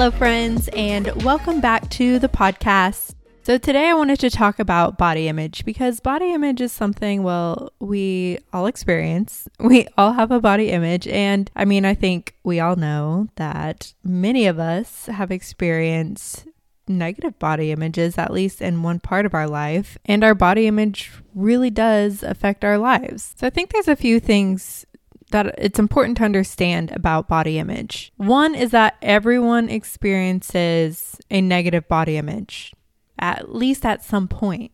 Hello, friends, and welcome back to the podcast. So, today I wanted to talk about body image because body image is something, well, we all experience. We all have a body image. And I mean, I think we all know that many of us have experienced negative body images, at least in one part of our life. And our body image really does affect our lives. So, I think there's a few things that it's important to understand about body image. One is that everyone experiences a negative body image, at least at some point,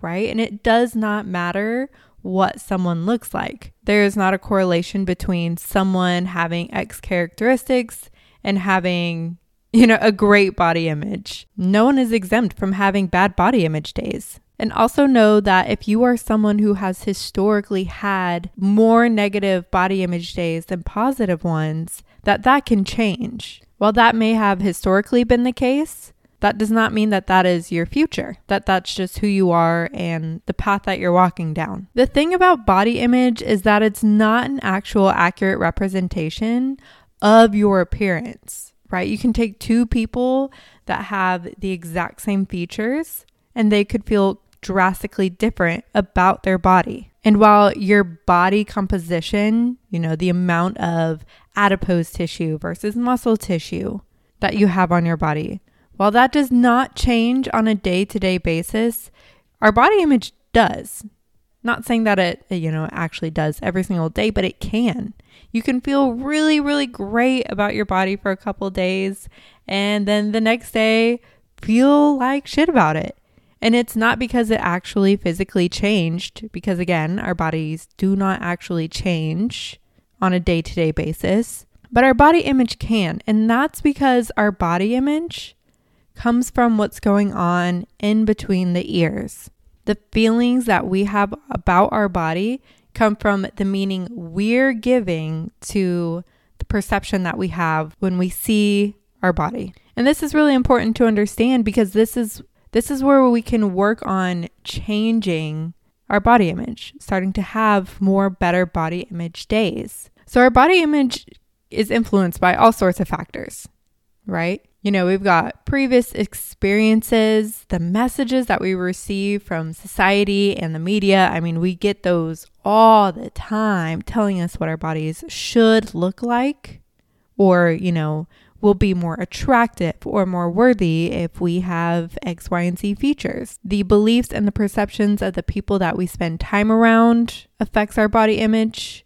right? And it does not matter what someone looks like. There is not a correlation between someone having X characteristics and having, you know, a great body image. No one is exempt from having bad body image days. And also know that if you are someone who has historically had more negative body image days than positive ones, that that can change. While that may have historically been the case, that does not mean that that is your future, that that's just who you are and the path that you're walking down. The thing about body image is that it's not an actual accurate representation of your appearance, right? You can take two people that have the exact same features and they could feel drastically different about their body. And while your body composition, you know, the amount of adipose tissue versus muscle tissue that you have on your body, while that does not change on a day to day basis, our body image does. Not saying that it, you know, actually does every single day, but it can. You can feel really, really great about your body for a couple days and then the next day feel like shit about it. And it's not because it actually physically changed, because again, our bodies do not actually change on a day to day basis, but our body image can. And that's because our body image comes from what's going on in between the ears. The feelings that we have about our body come from the meaning we're giving to the perception that we have when we see our body. And this is really important to understand because this is this is where we can work on changing our body image, starting to have more better body image days. So, our body image is influenced by all sorts of factors, right? You know, we've got previous experiences, the messages that we receive from society and the media. I mean, we get those all the time telling us what our bodies should look like, or, you know, will be more attractive or more worthy if we have X, Y, and Z features. The beliefs and the perceptions of the people that we spend time around affects our body image.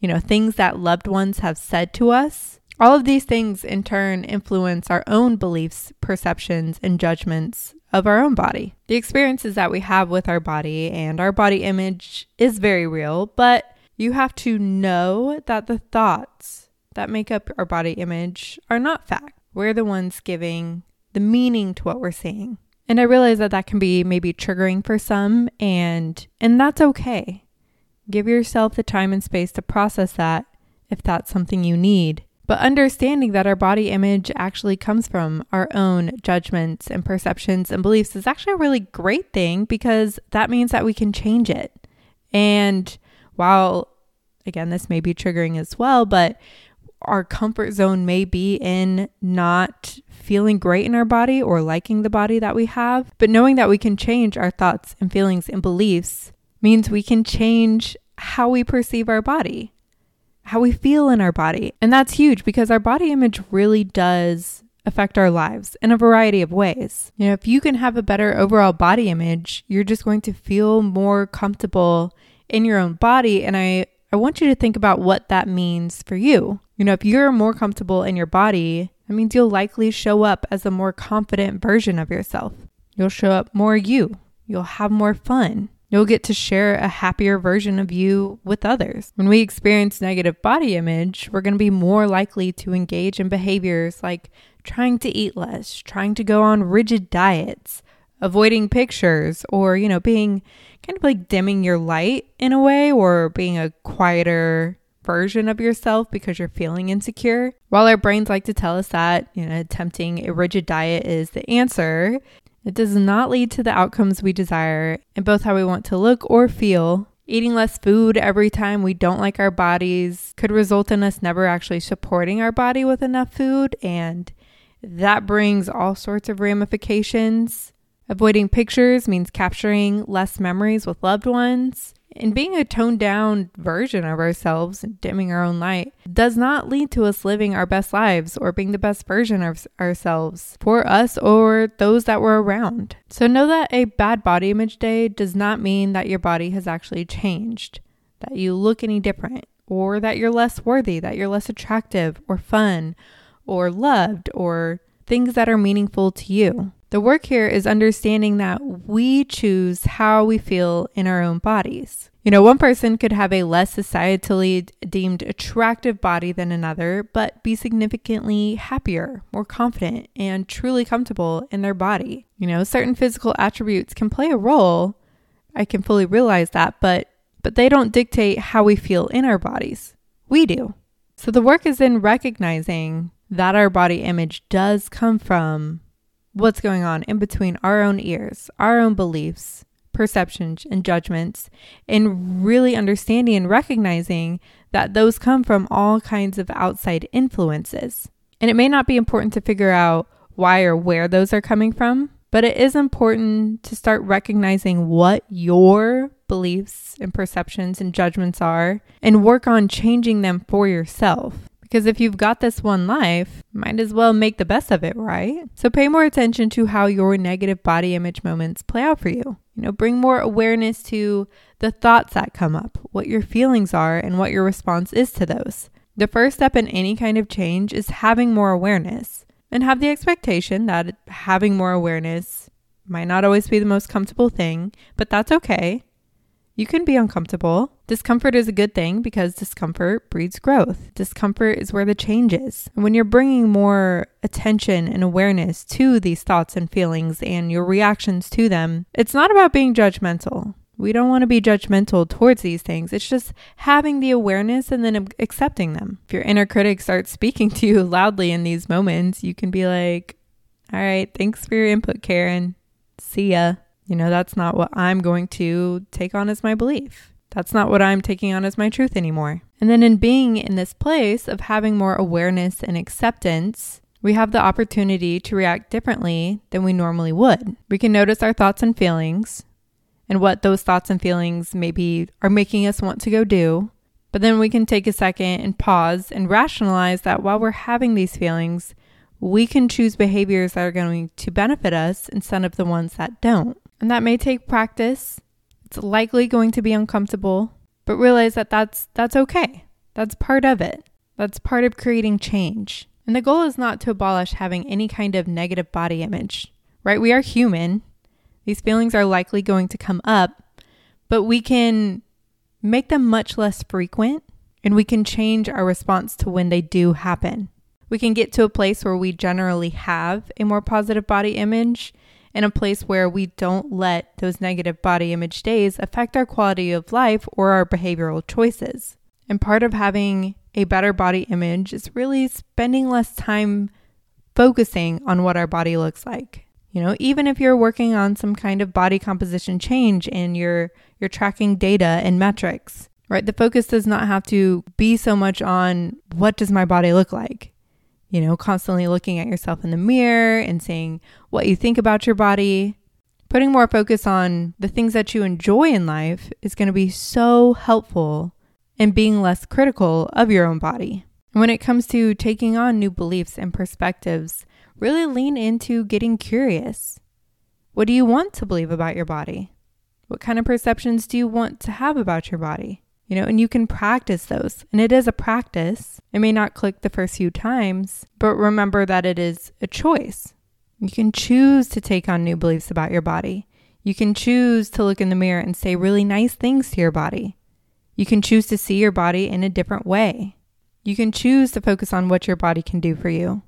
You know, things that loved ones have said to us. All of these things in turn influence our own beliefs, perceptions, and judgments of our own body. The experiences that we have with our body and our body image is very real, but you have to know that the thoughts that make up our body image are not fact. We're the ones giving the meaning to what we're seeing. And I realize that that can be maybe triggering for some and and that's okay. Give yourself the time and space to process that if that's something you need. But understanding that our body image actually comes from our own judgments and perceptions and beliefs is actually a really great thing because that means that we can change it. And while, again, this may be triggering as well, but our comfort zone may be in not feeling great in our body or liking the body that we have, but knowing that we can change our thoughts and feelings and beliefs means we can change how we perceive our body, how we feel in our body. And that's huge because our body image really does affect our lives in a variety of ways. You know, if you can have a better overall body image, you're just going to feel more comfortable in your own body. And I, I want you to think about what that means for you. You know, if you're more comfortable in your body, that means you'll likely show up as a more confident version of yourself. You'll show up more you. You'll have more fun. You'll get to share a happier version of you with others. When we experience negative body image, we're going to be more likely to engage in behaviors like trying to eat less, trying to go on rigid diets, avoiding pictures, or, you know, being kind of like dimming your light in a way or being a quieter, version of yourself because you're feeling insecure. While our brains like to tell us that, you know, attempting a rigid diet is the answer, it does not lead to the outcomes we desire in both how we want to look or feel. Eating less food every time we don't like our bodies could result in us never actually supporting our body with enough food and that brings all sorts of ramifications. Avoiding pictures means capturing less memories with loved ones. And being a toned down version of ourselves and dimming our own light does not lead to us living our best lives or being the best version of ourselves for us or those that were around. So know that a bad body image day does not mean that your body has actually changed, that you look any different, or that you're less worthy, that you're less attractive or fun or loved or things that are meaningful to you. The work here is understanding that we choose how we feel in our own bodies. You know, one person could have a less societally deemed attractive body than another, but be significantly happier, more confident, and truly comfortable in their body. You know, certain physical attributes can play a role. I can fully realize that, but but they don't dictate how we feel in our bodies. We do. So the work is in recognizing that our body image does come from what's going on in between our own ears, our own beliefs, perceptions, and judgments, and really understanding and recognizing that those come from all kinds of outside influences. And it may not be important to figure out why or where those are coming from, but it is important to start recognizing what your beliefs and perceptions and judgments are and work on changing them for yourself. Because if you've got this one life, might as well make the best of it, right? So pay more attention to how your negative body image moments play out for you. You know, bring more awareness to the thoughts that come up, what your feelings are, and what your response is to those. The first step in any kind of change is having more awareness and have the expectation that having more awareness might not always be the most comfortable thing, but that's okay. You can be uncomfortable. Discomfort is a good thing because discomfort breeds growth. Discomfort is where the change is. And when you're bringing more attention and awareness to these thoughts and feelings and your reactions to them, it's not about being judgmental. We don't want to be judgmental towards these things. It's just having the awareness and then accepting them. If your inner critic starts speaking to you loudly in these moments, you can be like, all right, thanks for your input, Karen. See ya. You know, that's not what I'm going to take on as my belief. That's not what I'm taking on as my truth anymore. And then in being in this place of having more awareness and acceptance, we have the opportunity to react differently than we normally would. We can notice our thoughts and feelings and what those thoughts and feelings maybe are making us want to go do. But then we can take a second and pause and rationalize that while we're having these feelings, we can choose behaviors that are going to benefit us instead of the ones that don't. And that may take practice. It's likely going to be uncomfortable, but realize that that's that's okay. That's part of it. That's part of creating change. And the goal is not to abolish having any kind of negative body image. Right? We are human. These feelings are likely going to come up, but we can make them much less frequent and we can change our response to when they do happen. We can get to a place where we generally have a more positive body image in a place where we don't let those negative body image days affect our quality of life or our behavioral choices. And part of having a better body image is really spending less time focusing on what our body looks like. You know, even if you're working on some kind of body composition change and you're you're tracking data and metrics, right? The focus does not have to be so much on what does my body look like? You know, constantly looking at yourself in the mirror and saying what you think about your body. Putting more focus on the things that you enjoy in life is going to be so helpful in being less critical of your own body. When it comes to taking on new beliefs and perspectives, really lean into getting curious. What do you want to believe about your body? What kind of perceptions do you want to have about your body? You know, and you can practice those. And it is a practice. It may not click the first few times, but remember that it is a choice. You can choose to take on new beliefs about your body. You can choose to look in the mirror and say really nice things to your body. You can choose to see your body in a different way. You can choose to focus on what your body can do for you.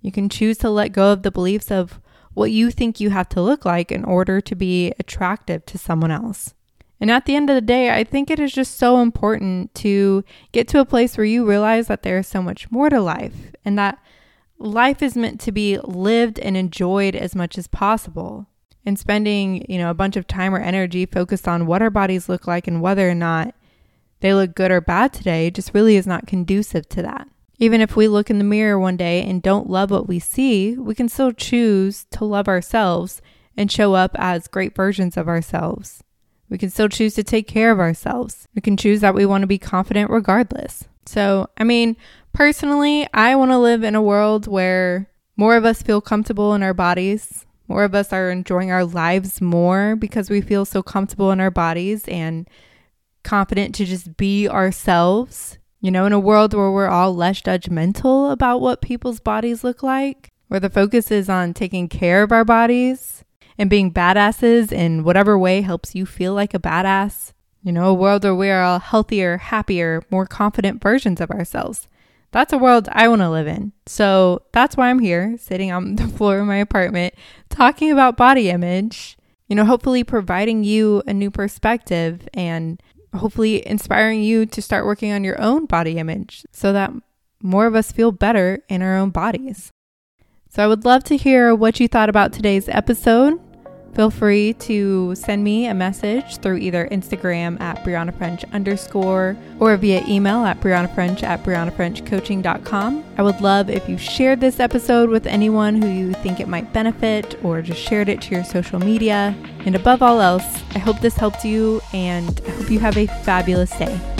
You can choose to let go of the beliefs of what you think you have to look like in order to be attractive to someone else. And at the end of the day, I think it is just so important to get to a place where you realize that there is so much more to life and that life is meant to be lived and enjoyed as much as possible. And spending, you know, a bunch of time or energy focused on what our bodies look like and whether or not they look good or bad today just really is not conducive to that. Even if we look in the mirror one day and don't love what we see, we can still choose to love ourselves and show up as great versions of ourselves. We can still choose to take care of ourselves. We can choose that we want to be confident regardless. So, I mean, personally, I want to live in a world where more of us feel comfortable in our bodies. More of us are enjoying our lives more because we feel so comfortable in our bodies and confident to just be ourselves you know, in a world where we're all less judgmental about what people's bodies look like, where the focus is on taking care of our bodies and being badasses in whatever way helps you feel like a badass. You know, a world where we are all healthier, happier, more confident versions of ourselves. That's a world I want to live in. So that's why I'm here, sitting on the floor of my apartment, talking about body image, you know, hopefully providing you a new perspective and hopefully inspiring you to start working on your own body image so that more of us feel better in our own bodies. So I would love to hear what you thought about today's episode. Feel free to send me a message through either Instagram at Brianna French underscore or via email at Brianna French at BriannaFrenchCoaching.com. I would love if you shared this episode with anyone who you think it might benefit or just shared it to your social media. And above all else, I hope this helped you and I hope you have a fabulous day.